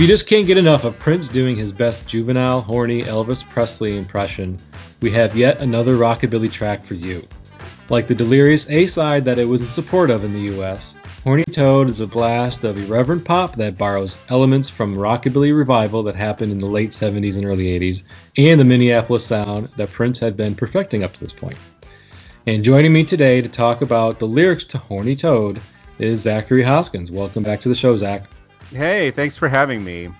If you just can't get enough of Prince doing his best juvenile, horny Elvis Presley impression, we have yet another rockabilly track for you. Like the delirious A side that it was in support of in the US, Horny Toad is a blast of irreverent pop that borrows elements from rockabilly revival that happened in the late 70s and early 80s, and the Minneapolis sound that Prince had been perfecting up to this point. And joining me today to talk about the lyrics to Horny Toad is Zachary Hoskins. Welcome back to the show, Zach. Hey, thanks for having me.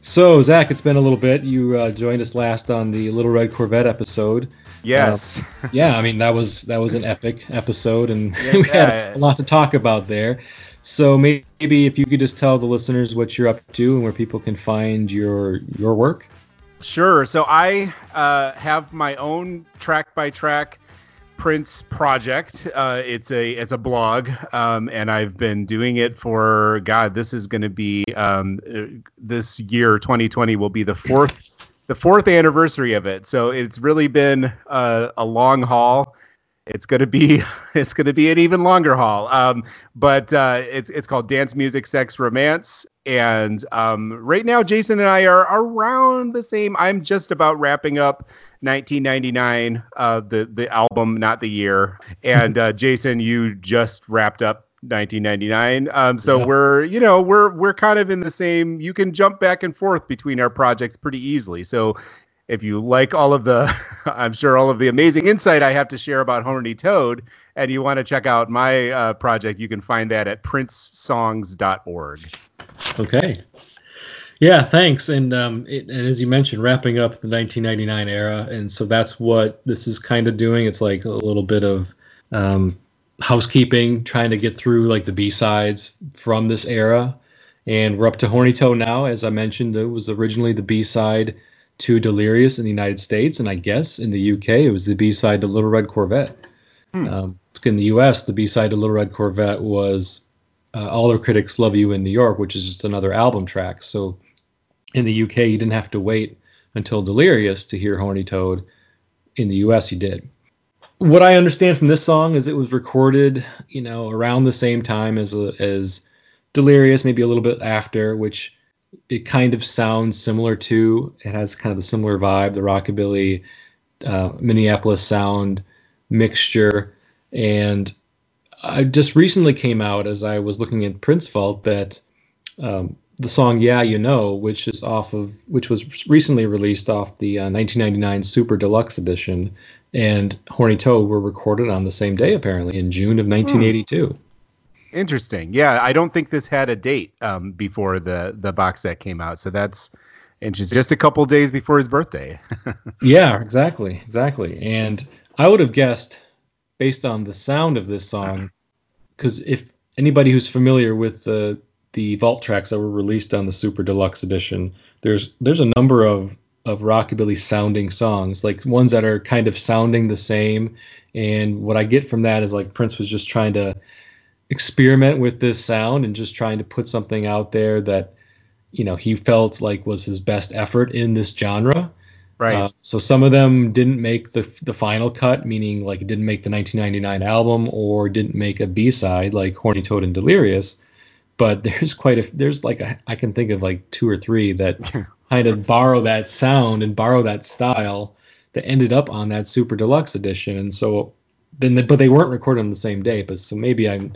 So, Zach, it's been a little bit. You uh, joined us last on the Little Red Corvette episode. Yes. Uh, yeah, I mean that was that was an epic episode, and yeah, we had a lot to talk about there. So maybe if you could just tell the listeners what you're up to and where people can find your your work. Sure. So I uh, have my own track by track Prince project. Uh, it's a it's a blog, um, and I've been doing it for God. This is going to be um, uh, this year, 2020, will be the fourth the fourth anniversary of it. So it's really been a, a long haul. It's gonna be it's gonna be an even longer haul. Um, but uh, it's it's called Dance Music Sex Romance, and um, right now Jason and I are around the same. I'm just about wrapping up 1999, uh, the the album, not the year. And uh, Jason, you just wrapped up 1999. Um, so yeah. we're you know we're we're kind of in the same. You can jump back and forth between our projects pretty easily. So if you like all of the, I'm sure all of the amazing insight I have to share about Horny Toad, and you want to check out my uh, project, you can find that at princesongs.org. Okay. Yeah, thanks. And um, it, and as you mentioned, wrapping up the 1999 era, and so that's what this is kind of doing. It's like a little bit of um, housekeeping, trying to get through like the B sides from this era. And we're up to Horny Toad now. As I mentioned, it was originally the B side to Delirious in the United States, and I guess in the UK it was the B side to Little Red Corvette. Hmm. Um, in the US, the B side to Little Red Corvette was uh, All the Critics Love You in New York, which is just another album track. So in the UK, you didn't have to wait until Delirious to hear Horny Toad. In the US, you did. What I understand from this song is it was recorded, you know, around the same time as as Delirious, maybe a little bit after, which it kind of sounds similar to. It has kind of a similar vibe, the rockabilly uh, Minneapolis sound mixture. And I just recently came out as I was looking at Prince Vault that um, the song "Yeah You Know," which is off of which was recently released off the uh, 1999 Super Deluxe edition, and "Horny Toad" were recorded on the same day, apparently in June of 1982. Hmm. Interesting. Yeah, I don't think this had a date um, before the the box set came out, so that's interesting. Just a couple days before his birthday. yeah, exactly, exactly. And I would have guessed, based on the sound of this song, because if anybody who's familiar with the the vault tracks that were released on the Super Deluxe edition, there's there's a number of of rockabilly sounding songs, like ones that are kind of sounding the same. And what I get from that is like Prince was just trying to experiment with this sound and just trying to put something out there that you know he felt like was his best effort in this genre. Right. Uh, so some of them didn't make the the final cut, meaning like it didn't make the 1999 album or didn't make a B side like Horny Toad and Delirious but there's quite a there's like a, I can think of like two or three that kind of borrow that sound and borrow that style that ended up on that super deluxe edition. And so then the, but they weren't recorded on the same day but so maybe i'm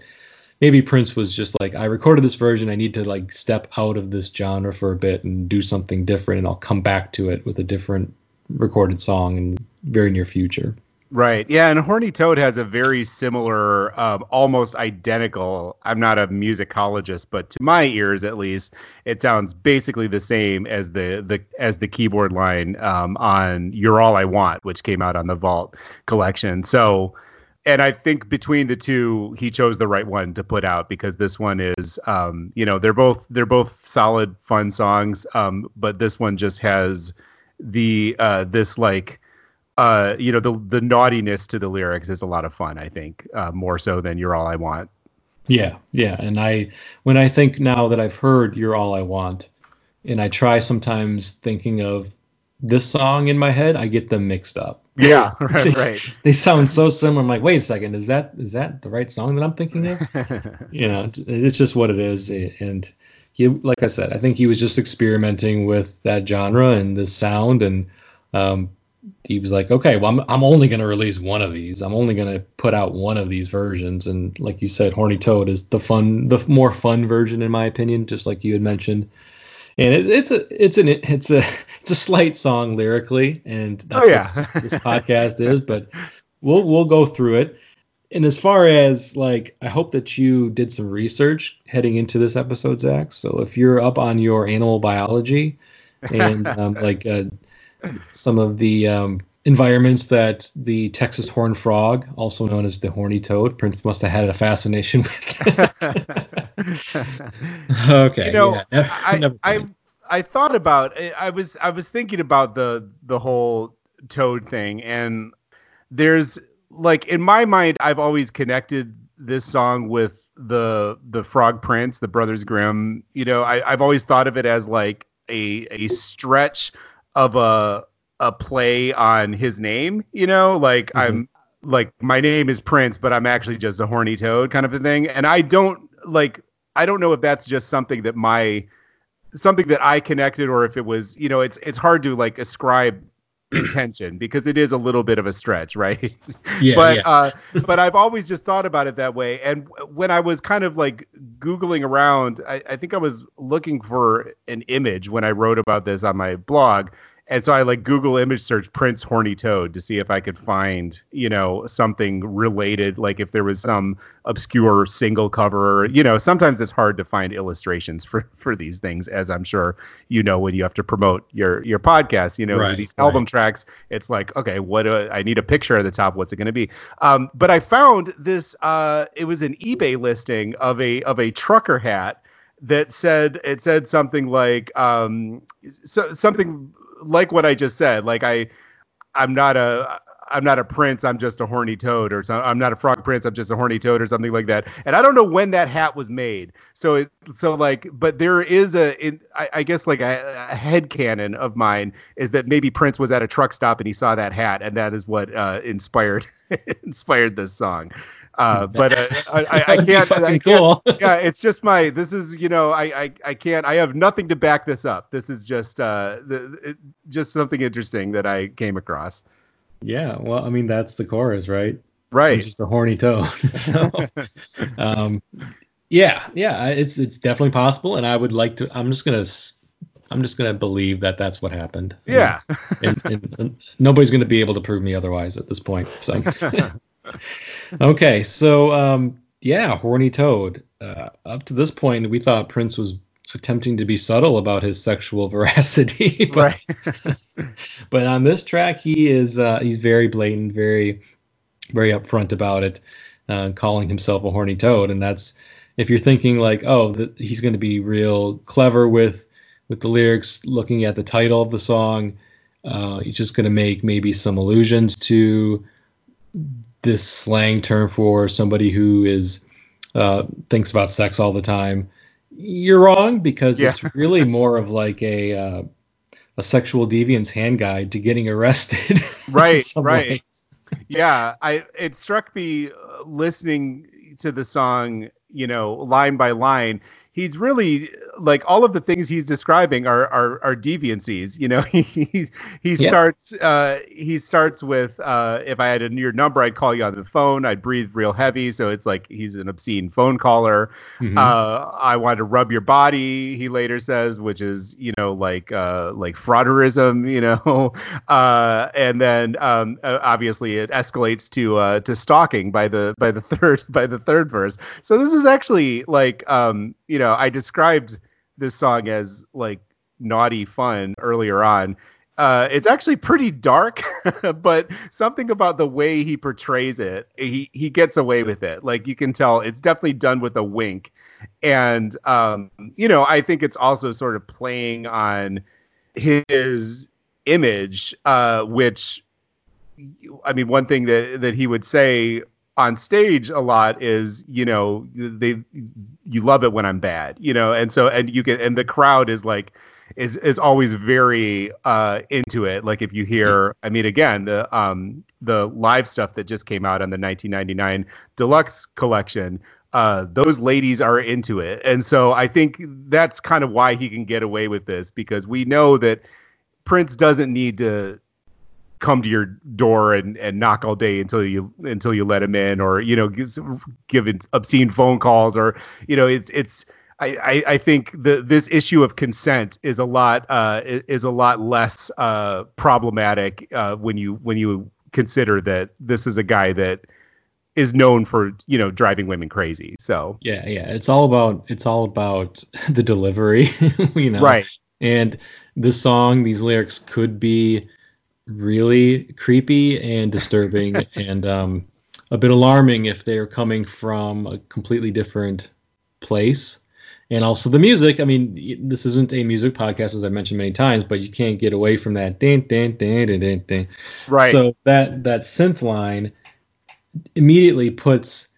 maybe prince was just like i recorded this version. I need to like step out of this genre for a bit and do something different and i'll come back to it with a different recorded song in very near future Right. Yeah, and Horny Toad has a very similar, um, almost identical. I'm not a musicologist, but to my ears, at least, it sounds basically the same as the the as the keyboard line um, on "You're All I Want," which came out on the Vault collection. So, and I think between the two, he chose the right one to put out because this one is, um, you know, they're both they're both solid, fun songs, um, but this one just has the uh, this like uh, you know, the the naughtiness to the lyrics is a lot of fun. I think uh, more so than "You're All I Want." Yeah, yeah, and I when I think now that I've heard "You're All I Want," and I try sometimes thinking of this song in my head, I get them mixed up. Yeah, right, they, right. They sound so similar. I'm like, wait a second, is that is that the right song that I'm thinking of? you know, it's just what it is, and he, like I said, I think he was just experimenting with that genre and the sound, and um, he was like, okay, well, I'm, I'm only going to release one of these. I'm only going to put out one of these versions. And like you said, Horny Toad is the fun, the more fun version, in my opinion, just like you had mentioned. And it, it's a, it's an, it's a, it's a slight song lyrically, and that's oh, yeah. what this, this podcast is. But we'll, we'll go through it. And as far as like, I hope that you did some research heading into this episode, Zach. So if you're up on your animal biology and um, like uh, some of the um, environments that the Texas horned frog, also known as the horny toad, Prince must have had a fascination with. okay, you know, yeah, I, I, I thought about I was I was thinking about the the whole toad thing, and there's like in my mind, I've always connected this song with the the Frog Prince, the Brothers Grimm. You know, I, I've always thought of it as like a a stretch of a a play on his name, you know, like mm-hmm. I'm like my name is Prince, but I'm actually just a horny toad kind of a thing. And I don't like I don't know if that's just something that my something that I connected or if it was, you know, it's it's hard to like ascribe intention because it is a little bit of a stretch, right? Yeah. but yeah. uh but I've always just thought about it that way. And when I was kind of like Googling around, I, I think I was looking for an image when I wrote about this on my blog and so I like Google image search Prince horny toad to see if I could find, you know, something related, like if there was some obscure single cover. You know, sometimes it's hard to find illustrations for for these things, as I'm sure you know when you have to promote your your podcast. You know, right, these album right. tracks, it's like, okay, what I need a picture at the top. What's it going to be? Um, but I found this. Uh, it was an eBay listing of a of a trucker hat that said it said something like um so, something like what I just said. Like I, I'm not a I'm not a prince. I'm just a horny toad, or I'm not a frog prince. I'm just a horny toad, or something like that. And I don't know when that hat was made. So it, so like, but there is a, it, I, I, guess like a, a head canon of mine is that maybe Prince was at a truck stop and he saw that hat, and that is what uh, inspired inspired this song. Uh, but uh, I, I, I, can't. I can't cool. yeah, it's just my. This is you know I, I I can't. I have nothing to back this up. This is just uh the, it, just something interesting that I came across. Yeah, well, I mean that's the chorus, right? Right. I'm just a horny toad. so, um, yeah, yeah, it's it's definitely possible, and I would like to. I'm just gonna. I'm just gonna believe that that's what happened. Yeah, and, and, and nobody's gonna be able to prove me otherwise at this point. So okay, so um, yeah, horny toad. Uh, up to this point, we thought Prince was attempting to be subtle about his sexual veracity, but but on this track, he is uh, he's very blatant, very very upfront about it, uh, calling himself a horny toad, and that's if you're thinking like, oh, the, he's going to be real clever with with the lyrics, looking at the title of the song, uh, he's just going to make maybe some allusions to this slang term for somebody who is uh, thinks about sex all the time. You're wrong because yeah. it's really more of like a uh, a sexual deviance hand guide to getting arrested. Right, right. Yeah, I it struck me uh, listening to the song, you know, line by line he's really like all of the things he's describing are are, are deviancies. You know, he he, he yeah. starts uh, he starts with uh, if I had a, your number, I'd call you on the phone. I'd breathe real heavy, so it's like he's an obscene phone caller. Mm-hmm. Uh, I want to rub your body. He later says, which is you know like uh, like frotteurism. You know, uh, and then um, obviously it escalates to uh, to stalking by the by the third by the third verse. So this is actually like um, you know I described this song as like naughty fun earlier on. Uh, it's actually pretty dark, but something about the way he portrays it, he he gets away with it. Like you can tell, it's definitely done with a wink, and um, you know, I think it's also sort of playing on his image, uh, which I mean, one thing that that he would say on stage a lot is you know they you love it when i'm bad you know and so and you get and the crowd is like is is always very uh into it like if you hear i mean again the um the live stuff that just came out on the 1999 deluxe collection uh, those ladies are into it. And so I think that's kind of why he can get away with this because we know that Prince doesn't need to come to your door and, and knock all day until you until you let him in or you know give, give obscene phone calls or you know it's it's I, I, think the this issue of consent is a lot uh, is a lot less uh, problematic uh, when you when you consider that this is a guy that is known for you know driving women crazy. So yeah, yeah, it's all about it's all about the delivery, you know, right? And this song, these lyrics could be really creepy and disturbing and um, a bit alarming if they're coming from a completely different place. And also the music. I mean, this isn't a music podcast, as I mentioned many times, but you can't get away from that. Ding, ding, ding, ding, ding, ding. Right. So that that synth line immediately puts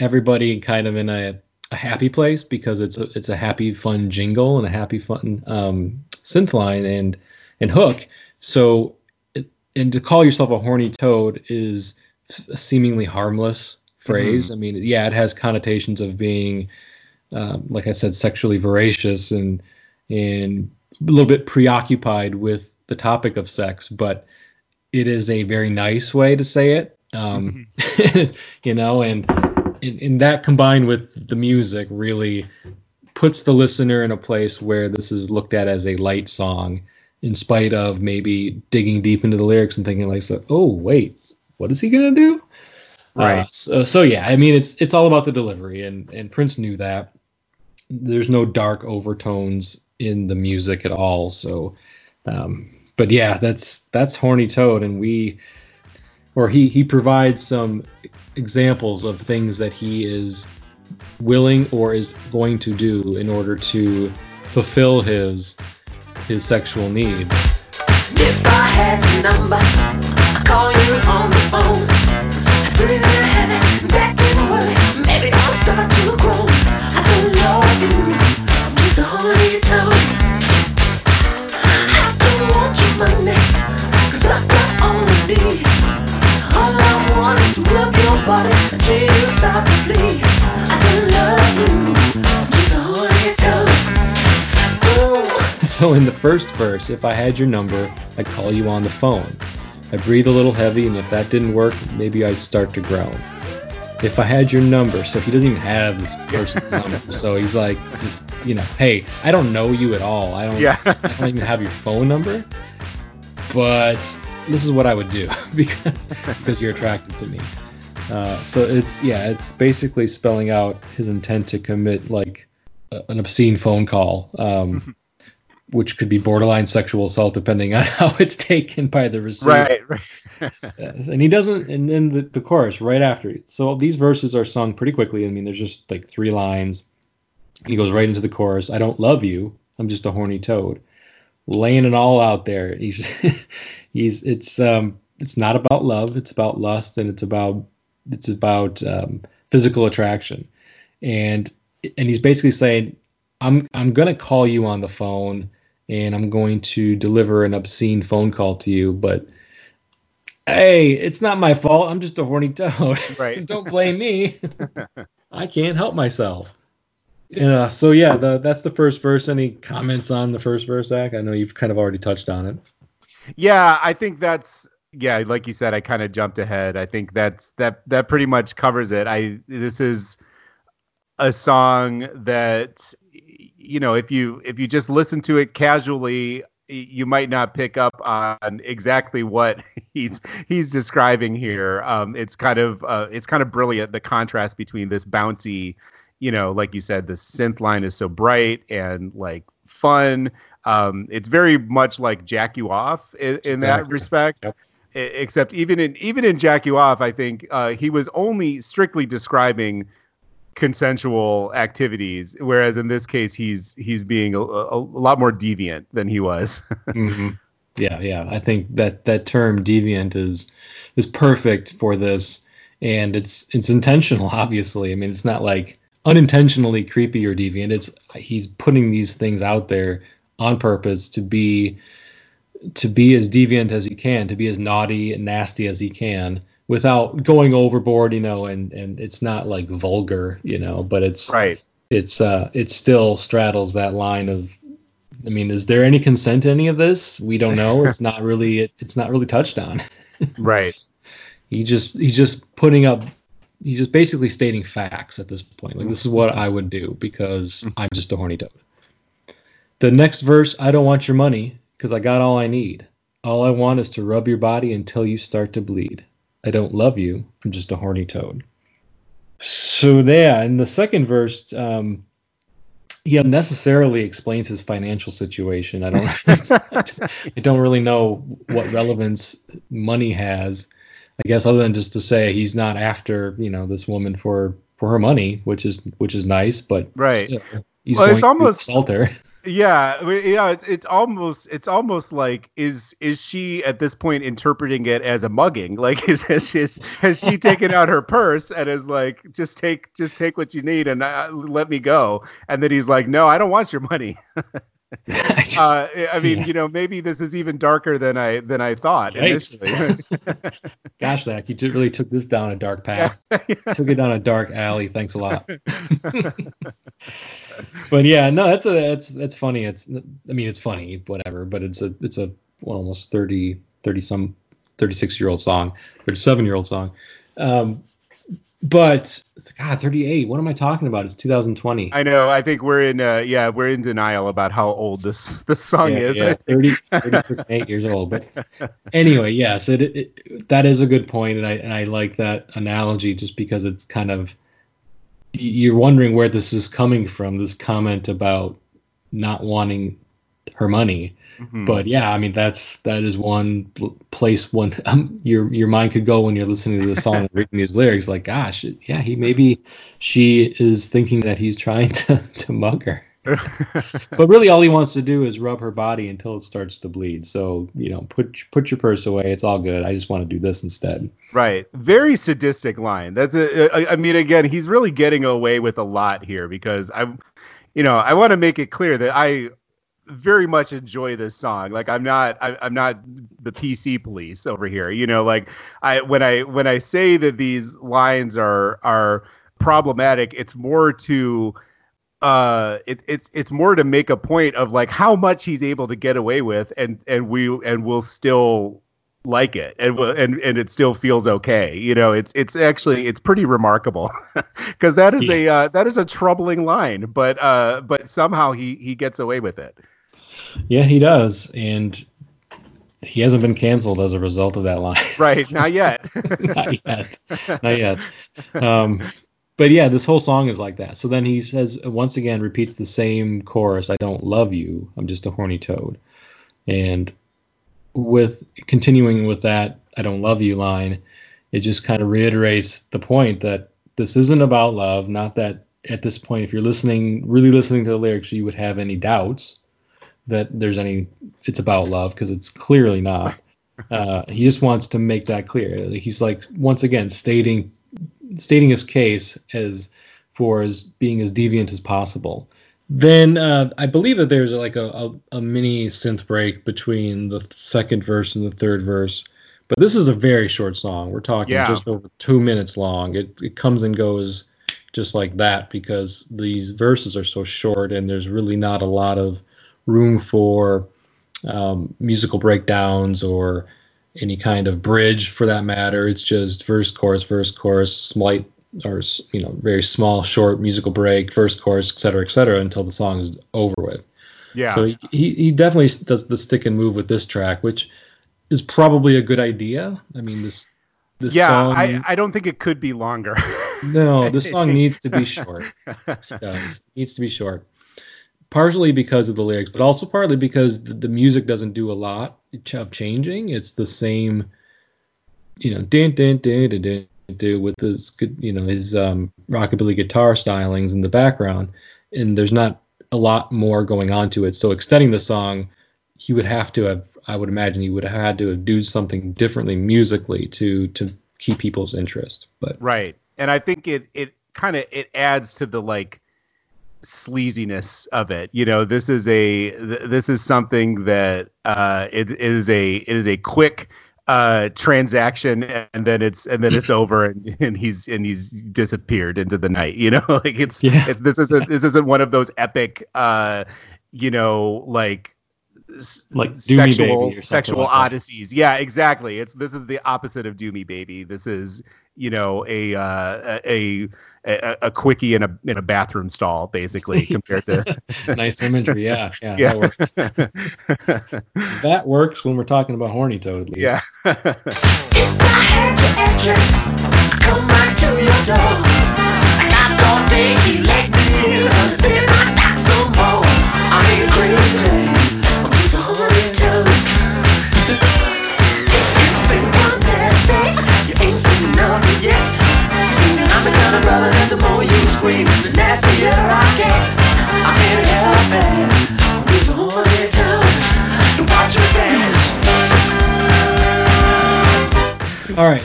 everybody kind of in a, a happy place because it's a, it's a happy fun jingle and a happy fun um, synth line and and hook so and to call yourself a horny toad is a seemingly harmless phrase mm-hmm. i mean yeah it has connotations of being um, like i said sexually voracious and and a little bit preoccupied with the topic of sex but it is a very nice way to say it um, mm-hmm. you know, and in, that combined with the music really puts the listener in a place where this is looked at as a light song, in spite of maybe digging deep into the lyrics and thinking like, oh wait, what is he gonna do? Right. Uh, so, so yeah, I mean, it's it's all about the delivery, and and Prince knew that. There's no dark overtones in the music at all. So, um, but yeah, that's that's horny toad, and we or he he provides some examples of things that he is willing or is going to do in order to fulfill his his sexual need. If I had your number, I'd call you on the phone. Maybe I'll start to grow. I don't love you, just a. I don't want your money, cause I've got. All I want is to rub your body until you start to bleed. So in the first verse, if I had your number, I'd call you on the phone. I breathe a little heavy, and if that didn't work, maybe I'd start to groan. If I had your number, so he doesn't even have this person's number, so he's like, just you know, hey, I don't know you at all. I don't, yeah. I don't even have your phone number, but this is what I would do because because you're attracted to me. Uh, so it's yeah, it's basically spelling out his intent to commit like a, an obscene phone call, um, which could be borderline sexual assault depending on how it's taken by the receiver. Right, right. and he doesn't, and then the, the chorus right after. It. So these verses are sung pretty quickly. I mean, there's just like three lines. He goes right into the chorus. I don't love you. I'm just a horny toad laying it all out there. He's he's it's um it's not about love. It's about lust, and it's about it's about um, physical attraction, and and he's basically saying, I'm I'm gonna call you on the phone, and I'm going to deliver an obscene phone call to you, but. Hey, it's not my fault. I'm just a horny toad. Right. Don't blame me. I can't help myself. Yeah. Uh, so yeah, the, that's the first verse. Any comments on the first verse, Zach? I know you've kind of already touched on it. Yeah, I think that's yeah, like you said, I kind of jumped ahead. I think that's that that pretty much covers it. I this is a song that you know if you if you just listen to it casually you might not pick up on exactly what he's he's describing here um, it's kind of uh, it's kind of brilliant the contrast between this bouncy you know, like you said, the synth line is so bright and like fun. Um, it's very much like Jack You Off in, in exactly. that respect. Yep. Except even in even in Jack You Off, I think uh, he was only strictly describing consensual activities, whereas in this case, he's he's being a, a, a lot more deviant than he was. mm-hmm. Yeah, yeah. I think that that term deviant is is perfect for this, and it's it's intentional. Obviously, I mean, it's not like unintentionally creepy or deviant. It's he's putting these things out there on purpose to be to be as deviant as he can, to be as naughty and nasty as he can, without going overboard, you know, and and it's not like vulgar, you know, but it's right. It's uh, it still straddles that line of. I mean, is there any consent to any of this? We don't know. It's not really. It, it's not really touched on. right. He just he's just putting up. He's just basically stating facts at this point. Like this is what I would do because mm-hmm. I'm just a horny toad. The next verse, I don't want your money because I got all I need. All I want is to rub your body until you start to bleed. I don't love you. I'm just a horny toad. So yeah, in the second verse, um, he unnecessarily explains his financial situation. I don't, I don't really know what relevance money has. I guess other than just to say he's not after you know this woman for for her money, which is which is nice, but right. Still, he's well, it's almost insult her. Yeah, yeah, it's it's almost it's almost like is is she at this point interpreting it as a mugging? Like is has she, has she taken out her purse and is like just take just take what you need and uh, let me go? And then he's like, no, I don't want your money. uh, I mean, yeah. you know, maybe this is even darker than I than I thought initially. Gosh, Zach, you really took this down a dark path. Yeah. took it down a dark alley. Thanks a lot. but yeah, no, that's a that's that's funny. It's I mean, it's funny, whatever. But it's a it's a well, almost 30, 30 some, thirty six year old song, thirty seven year old song. Um, but God, 38. What am I talking about? It's 2020. I know. I think we're in. Uh, yeah, we're in denial about how old this this song yeah, is. Yeah, 30, 38 years old. But anyway, yes, it, it, that is a good point, and I and I like that analogy just because it's kind of you're wondering where this is coming from. This comment about not wanting her money Mm-hmm. But yeah, I mean that's that is one place one um, your your mind could go when you're listening to the song and reading these lyrics. Like, gosh, yeah, he maybe she is thinking that he's trying to to mug her. but really, all he wants to do is rub her body until it starts to bleed. So you know, put put your purse away. It's all good. I just want to do this instead. Right. Very sadistic line. That's a. I mean, again, he's really getting away with a lot here because I'm, you know, I want to make it clear that I very much enjoy this song. Like I'm not I, am not the PC police over here. You know, like I when I when I say that these lines are are problematic, it's more to uh it, it's it's more to make a point of like how much he's able to get away with and and we and we'll still like it and and and it still feels okay you know it's it's actually it's pretty remarkable because that is yeah. a uh, that is a troubling line but uh but somehow he he gets away with it yeah, he does, and he hasn't been canceled as a result of that line. right, not yet. not yet. Not yet. Um, but yeah, this whole song is like that. So then he says once again repeats the same chorus, I don't love you. I'm just a horny toad. And with continuing with that I don't love you line, it just kind of reiterates the point that this isn't about love, not that at this point if you're listening really listening to the lyrics you would have any doubts that there's any it's about love because it's clearly not. Uh, he just wants to make that clear. He's like once again stating stating his case as for as being as deviant as possible. Then uh, I believe that there's like a, a, a, mini synth break between the second verse and the third verse. But this is a very short song. We're talking yeah. just over two minutes long. It, it comes and goes just like that because these verses are so short and there's really not a lot of room for um, musical breakdowns or any kind of bridge for that matter. It's just verse, chorus, verse, chorus, slight or you know very small, short musical break, verse, chorus, etc., cetera, et cetera, until the song is over with. Yeah. So he, he definitely does the stick and move with this track, which is probably a good idea. I mean this. This yeah, song, I, I don't think it could be longer. no, this song needs to be short. It does. It needs to be short partially because of the lyrics, but also partly because the, the music doesn't do a lot of changing. It's the same, you know, din din din din din, din with his you know his um, rockabilly guitar stylings in the background, and there's not a lot more going on to it. So extending the song, he would have to have, I would imagine, he would have had to do something differently musically to to keep people's interest. But right, and I think it it kind of it adds to the like sleaziness of it. You know, this is a this is something that uh, it, it is a it is a quick uh transaction and then it's and then it's over and, and he's and he's disappeared into the night you know? Like it's yeah. it's this isn't this isn't one of those epic uh you know like like sexual sexual like odysseys. Yeah exactly. It's this is the opposite of Do Me, Baby. This is you know a uh a a, a quickie in a in a bathroom stall, basically, compared to nice imagery. Yeah, yeah, yeah. That works. that works when we're talking about horny toad. At least. Yeah. if I had your address, come right to your door. I got all day to let me in, then I knock some more. I ain't crazy, I'm just a horny toad.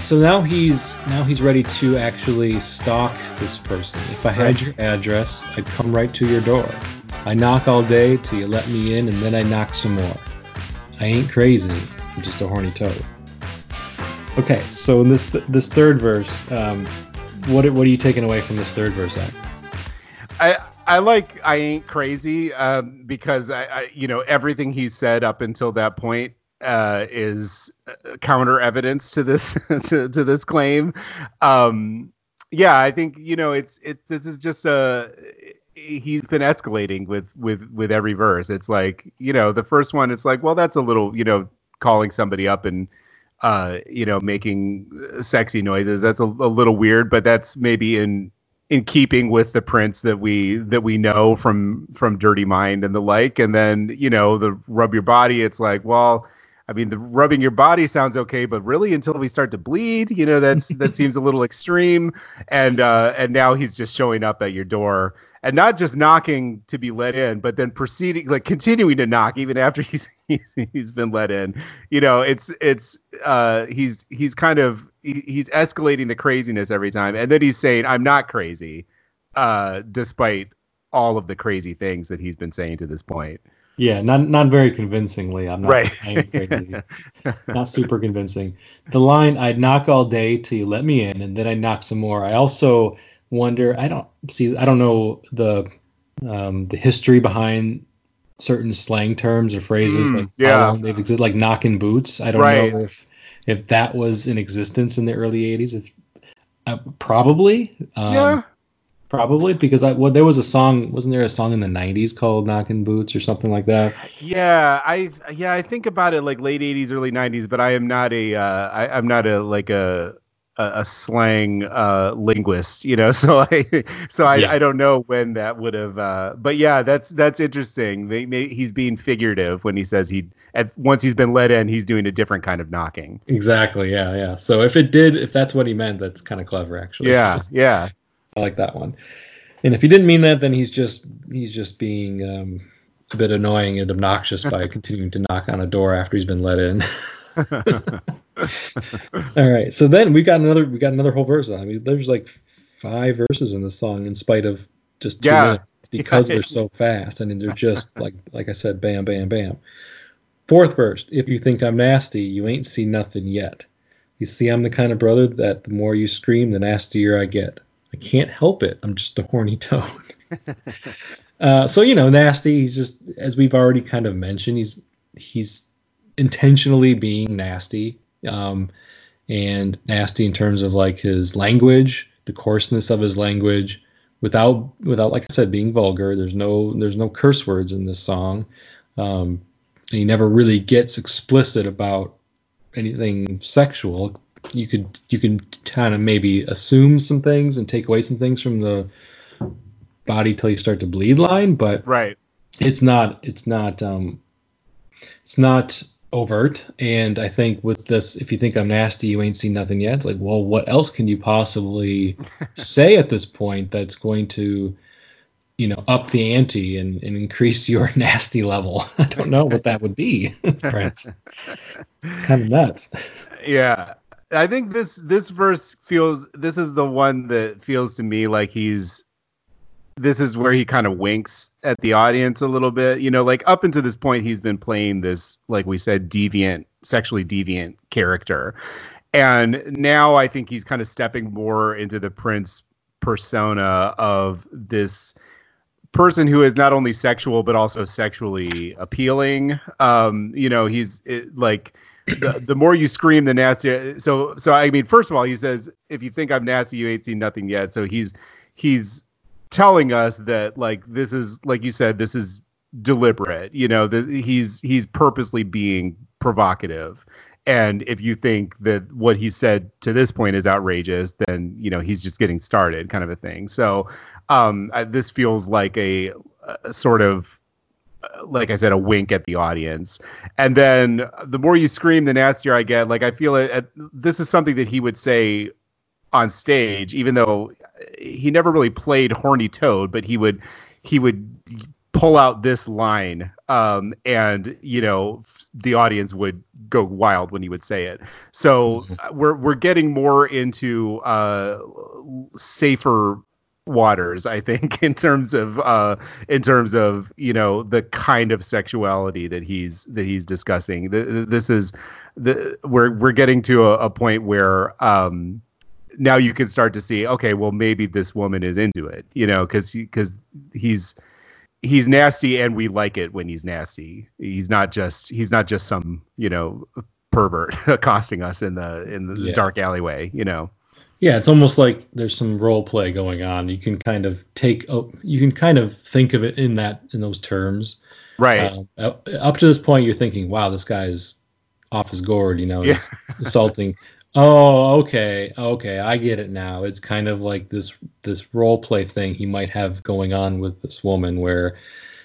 So now he's now he's ready to actually stalk this person. If I had right. your address, I'd come right to your door. I knock all day till you let me in, and then I knock some more. I ain't crazy. I'm just a horny toad. Okay, so in this this third verse, um, what what are you taking away from this third verse? Then? I I like I ain't crazy um, because I, I, you know everything he said up until that point uh, is uh, counter evidence to this to, to this claim. Um, yeah, I think you know it's it. This is just a he's been escalating with with with every verse. It's like you know the first one. It's like well that's a little you know calling somebody up and uh, you know, making uh, sexy noises. That's a, a, little weird, but that's maybe in in keeping with the Prince that we that we know from from Dirty Mind and the like. And then you know, the rub your body. It's like, well, I mean, the rubbing your body sounds okay, but really, until we start to bleed, you know, that's that seems a little extreme. And uh, and now he's just showing up at your door and not just knocking to be let in, but then proceeding, like continuing to knock even after he's he's, he's been let in. You know, it's it's uh, he's he's kind of he, he's escalating the craziness every time, and then he's saying, "I'm not crazy," uh, despite all of the crazy things that he's been saying to this point. Yeah, not not very convincingly. I'm not right. not super convincing. The line "I'd knock all day till you let me in, and then I knock some more." I also wonder. I don't see. I don't know the um, the history behind certain slang terms or phrases mm, like yeah. how long they've existed, like knocking boots. I don't right. know if if that was in existence in the early '80s. If uh, probably, um, yeah, probably because I well there was a song wasn't there a song in the 90s called knocking boots or something like that yeah i yeah i think about it like late 80s early 90s but i am not a uh, I, i'm not a like a a, a slang uh, linguist, you know. So I, so I, yeah. I don't know when that would have. Uh, but yeah, that's that's interesting. They, they, he's being figurative when he says he at once he's been let in, he's doing a different kind of knocking. Exactly. Yeah. Yeah. So if it did, if that's what he meant, that's kind of clever, actually. Yeah. Yeah. I like that one. And if he didn't mean that, then he's just he's just being um, a bit annoying and obnoxious by continuing to knock on a door after he's been let in. All right. So then we got another we got another whole verse. I mean, there's like five verses in the song in spite of just two yeah. minutes because they're so fast. I mean, they're just like like I said, bam, bam, bam. Fourth verse. If you think I'm nasty, you ain't seen nothing yet. You see, I'm the kind of brother that the more you scream, the nastier I get. Can't help it. I'm just a horny toad. uh, so you know, nasty. He's just as we've already kind of mentioned. He's he's intentionally being nasty um, and nasty in terms of like his language, the coarseness of his language, without without like I said being vulgar. There's no there's no curse words in this song. Um, he never really gets explicit about anything sexual. You could you can kind of maybe assume some things and take away some things from the body till you start to bleed line, but right, it's not it's not um, it's not overt. And I think with this, if you think I'm nasty, you ain't seen nothing yet. It's like, well, what else can you possibly say at this point that's going to, you know, up the ante and, and increase your nasty level? I don't know what that would be, Prince. kind of nuts. Yeah. I think this this verse feels this is the one that feels to me like he's this is where he kind of winks at the audience a little bit. You know, like up until this point, he's been playing this, like we said, deviant sexually deviant character. And now I think he's kind of stepping more into the Prince persona of this person who is not only sexual but also sexually appealing. Um, you know, he's it, like the, the more you scream, the nastier. So, so I mean, first of all, he says, "If you think I'm nasty, you ain't seen nothing yet." So he's he's telling us that like this is like you said, this is deliberate. You know, that he's he's purposely being provocative. And if you think that what he said to this point is outrageous, then you know he's just getting started, kind of a thing. So um, this feels like a, a sort of like I said, a wink at the audience. And then the more you scream, the nastier I get. Like I feel it. This is something that he would say on stage, even though he never really played horny toad, but he would he would pull out this line, um, and you know the audience would go wild when he would say it. So mm-hmm. we're we're getting more into uh, safer waters i think in terms of uh in terms of you know the kind of sexuality that he's that he's discussing. This is the we're we're getting to a, a point where um now you can start to see okay well maybe this woman is into it you know because because he's he's nasty and we like it when he's nasty. He's not just he's not just some you know pervert accosting us in the in the yeah. dark alleyway you know yeah, it's almost like there's some role play going on. You can kind of take, oh, you can kind of think of it in that in those terms, right? Uh, up to this point, you're thinking, "Wow, this guy's off his gourd," you know, yeah. assaulting. oh, okay, okay, I get it now. It's kind of like this this role play thing he might have going on with this woman, where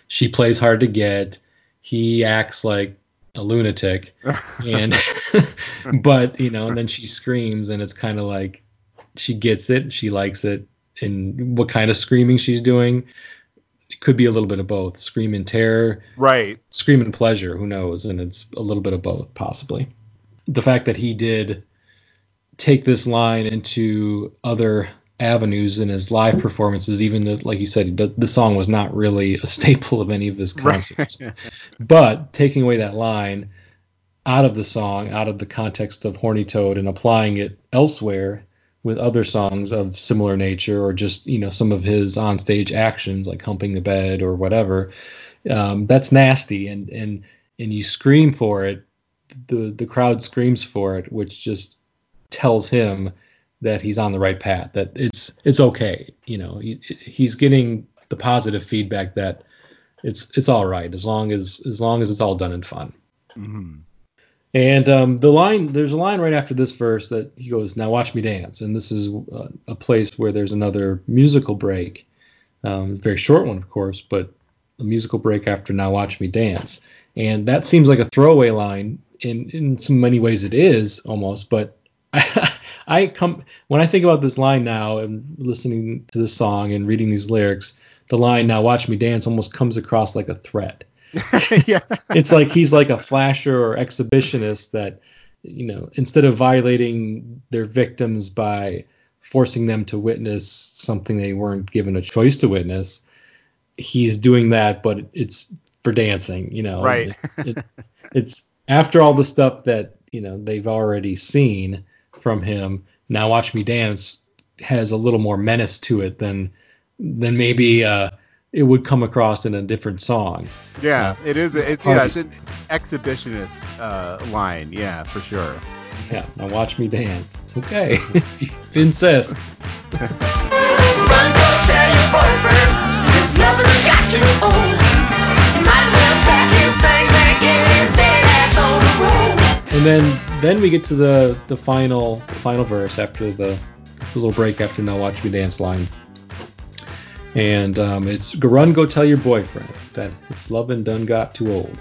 she plays hard to get, he acts like a lunatic, and but you know, and then she screams, and it's kind of like she gets it, she likes it, and what kind of screaming she's doing. It could be a little bit of both. Scream in terror. Right. Scream in pleasure, who knows? And it's a little bit of both, possibly. The fact that he did take this line into other avenues in his live performances, even though, like you said, the song was not really a staple of any of his concerts. Right. but taking away that line out of the song, out of the context of Horny Toad, and applying it elsewhere with other songs of similar nature or just you know some of his onstage actions like humping the bed or whatever um, that's nasty and and and you scream for it the the crowd screams for it which just tells him that he's on the right path that it's it's okay you know he, he's getting the positive feedback that it's it's all right as long as as long as it's all done in fun mm-hmm. And um, the line, there's a line right after this verse that he goes, "Now watch me dance," and this is uh, a place where there's another musical break, um, very short one, of course, but a musical break after "Now watch me dance," and that seems like a throwaway line. In in so many ways, it is almost, but I, I come when I think about this line now and listening to this song and reading these lyrics, the line "Now watch me dance" almost comes across like a threat yeah. it's like he's like a flasher or exhibitionist that, you know, instead of violating their victims by forcing them to witness something they weren't given a choice to witness, he's doing that, but it's for dancing, you know. Right. it, it, it's after all the stuff that, you know, they've already seen from him. Now Watch Me Dance has a little more menace to it than than maybe uh it would come across in a different song. Yeah, uh, it is. It's yeah, it's an exhibitionist uh, line. Yeah, for sure. Yeah, now watch me dance. Okay, if you insist. And then, then we get to the the final the final verse after the, the little break after "Now Watch Me Dance" line and um, it's run, go tell your boyfriend that his loving done got too old.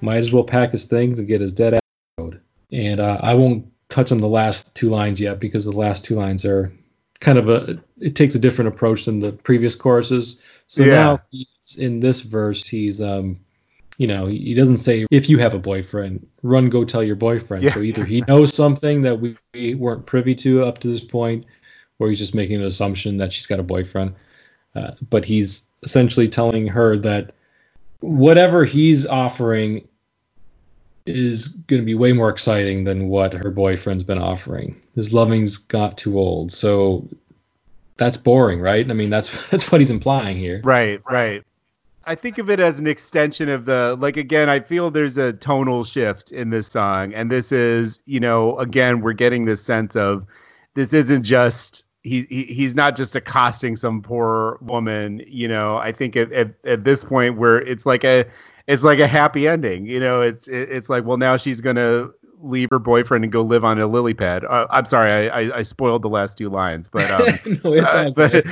Might as well pack his things and get his dead ass road. And uh, I won't touch on the last two lines yet because the last two lines are kind of a it takes a different approach than the previous choruses. So yeah. now in this verse he's um you know he doesn't say if you have a boyfriend run go tell your boyfriend yeah. so either he knows something that we weren't privy to up to this point or he's just making an assumption that she's got a boyfriend uh, but he's essentially telling her that whatever he's offering is going to be way more exciting than what her boyfriend's been offering. His loving's got too old. So that's boring, right? I mean, that's that's what he's implying here. Right, right. I think of it as an extension of the like again, I feel there's a tonal shift in this song and this is, you know, again, we're getting this sense of this isn't just he, he he's not just accosting some poor woman, you know. I think at, at, at this point where it's like a it's like a happy ending, you know. It's it, it's like well now she's gonna leave her boyfriend and go live on a lily pad. Uh, I'm sorry, I, I, I, spoiled the last two lines, but um, no, it's uh, but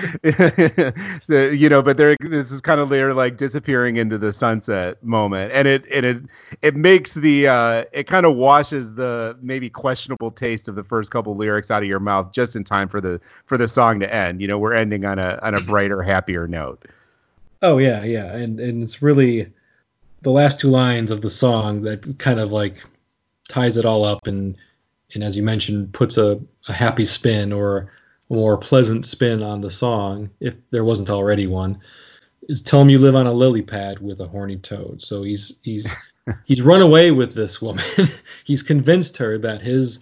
so, you know, but there this is kind of they're like disappearing into the sunset moment, and it and it it makes the uh, it kind of washes the maybe questionable taste of the first couple lyrics out of your mouth just in time for the for the song to end. You know, we're ending on a on a brighter, happier note. Oh yeah, yeah, and and it's really the last two lines of the song that kind of like ties it all up and and as you mentioned puts a, a happy spin or a more pleasant spin on the song if there wasn't already one is tell him you live on a lily pad with a horny toad. So he's he's he's run away with this woman. He's convinced her that his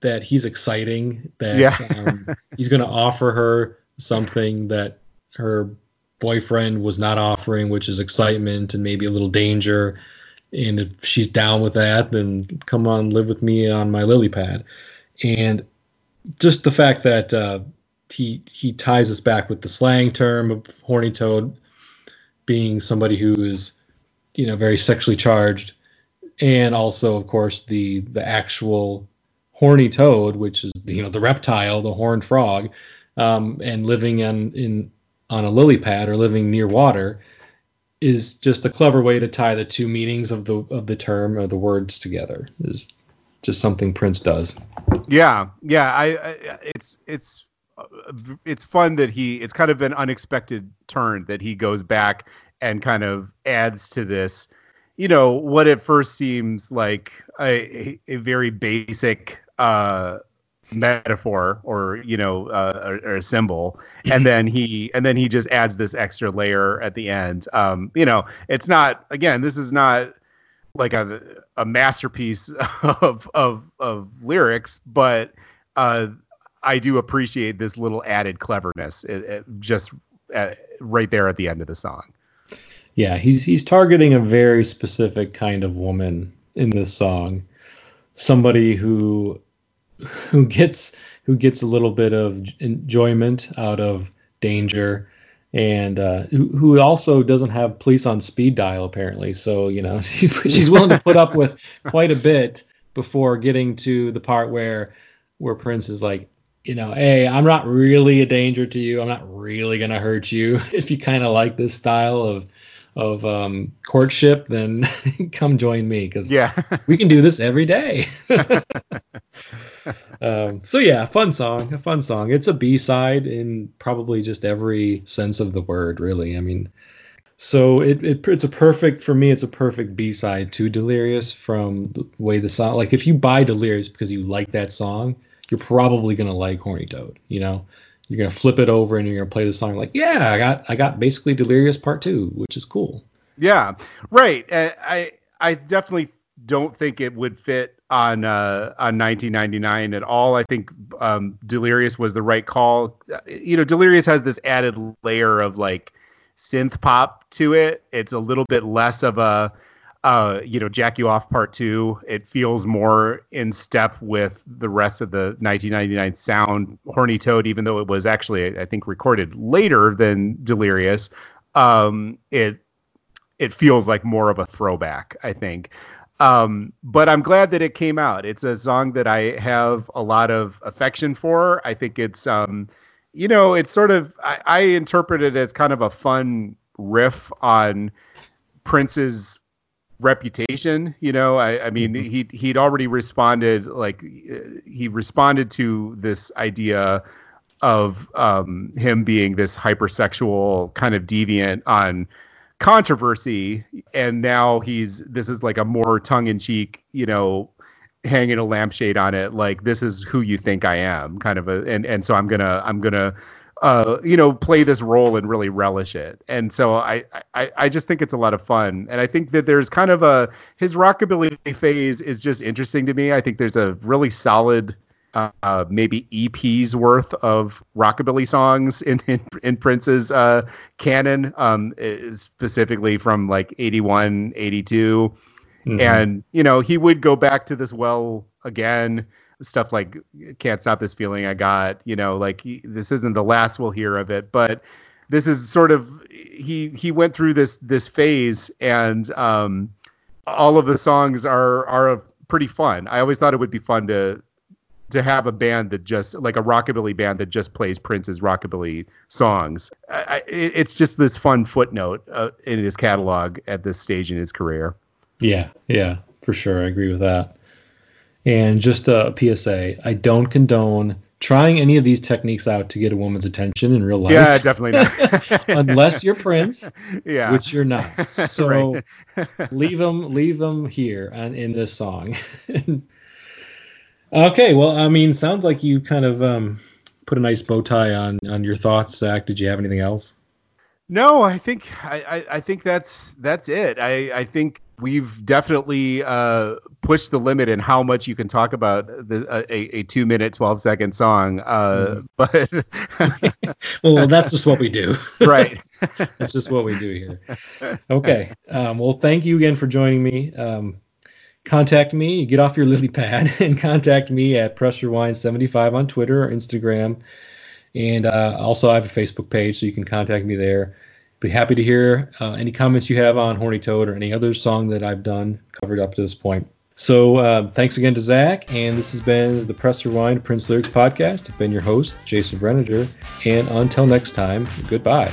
that he's exciting that yeah. um, he's going to offer her something that her boyfriend was not offering which is excitement and maybe a little danger and if she's down with that, then come on, live with me on my lily pad. And just the fact that uh, he he ties us back with the slang term of horny toad being somebody who is, you know, very sexually charged, and also, of course, the the actual horny toad, which is you know the reptile, the horned frog, um, and living in in on a lily pad or living near water is just a clever way to tie the two meanings of the of the term or the words together. Is just something Prince does. Yeah, yeah. I, I it's it's it's fun that he it's kind of an unexpected turn that he goes back and kind of adds to this you know what at first seems like a, a very basic uh metaphor or you know uh, or, or, a symbol. And mm-hmm. then he and then he just adds this extra layer at the end. Um you know it's not again this is not like a a masterpiece of of of lyrics but uh i do appreciate this little added cleverness it, it just at, right there at the end of the song. Yeah he's he's targeting a very specific kind of woman in this song. Somebody who who gets who gets a little bit of enjoyment out of danger and uh, who, who also doesn't have police on speed dial apparently. So you know she, she's willing to put up with quite a bit before getting to the part where where prince is like you know hey i'm not really a danger to you. I'm not really gonna hurt you. If you kind of like this style of of um, courtship, then come join me because yeah, we can do this every day. Um, so yeah, fun song, a fun song. It's a B side in probably just every sense of the word, really. I mean, so it, it it's a perfect for me. It's a perfect B side to Delirious from the way the song. Like if you buy Delirious because you like that song, you're probably gonna like Horny Toad. You know, you're gonna flip it over and you're gonna play the song like, yeah, I got I got basically Delirious Part Two, which is cool. Yeah, right. I I definitely don't think it would fit on uh, on 1999 at all. I think um, Delirious was the right call. You know, Delirious has this added layer of like synth pop to it. It's a little bit less of a uh, you know, Jack You Off Part Two. It feels more in step with the rest of the 1999 sound. Horny Toad, even though it was actually, I think, recorded later than Delirious, um, it it feels like more of a throwback. I think. Um, but I'm glad that it came out. It's a song that I have a lot of affection for. I think it's, um, you know, it's sort of I, I interpret it as kind of a fun riff on Prince's reputation you know i, I mean mm-hmm. he he'd already responded like he responded to this idea of um, him being this hypersexual kind of deviant on controversy and now he's this is like a more tongue-in-cheek you know hanging a lampshade on it like this is who you think i am kind of a and and so i'm gonna i'm gonna uh, you know, play this role and really relish it. And so I, I, I just think it's a lot of fun. And I think that there's kind of a his rockabilly phase is just interesting to me. I think there's a really solid uh, maybe EPs worth of rockabilly songs in in, in Prince's uh, canon, um, specifically from like 81, 82. Mm-hmm. And, you know, he would go back to this well again stuff like can't stop this feeling i got you know like he, this isn't the last we'll hear of it but this is sort of he he went through this this phase and um all of the songs are are pretty fun i always thought it would be fun to to have a band that just like a rockabilly band that just plays Prince's rockabilly songs. I, it's just this fun footnote uh, in his catalog at this stage in his career. Yeah, yeah, for sure. I agree with that. And just a PSA: I don't condone trying any of these techniques out to get a woman's attention in real life. Yeah, definitely not. Unless you're Prince, yeah, which you're not. So leave them, leave them here and in this song. Okay, well, I mean, sounds like you kind of um, put a nice bow tie on on your thoughts, Zach. Did you have anything else? No, I think I, I, I think that's that's it. I, I think we've definitely uh, pushed the limit in how much you can talk about the, a, a two minute, 12 second song. Uh, mm. But well, that's just what we do. right. that's just what we do here. Okay. Um, well, thank you again for joining me. Um, contact me. Get off your lily pad and contact me at Press Rewind 75 on Twitter or Instagram. And uh, also, I have a Facebook page, so you can contact me there. Be happy to hear uh, any comments you have on Horny Toad or any other song that I've done covered up to this point. So, uh, thanks again to Zach, and this has been the Press Rewind Prince Lyrics podcast. I've been your host, Jason Brenninger, and until next time, goodbye.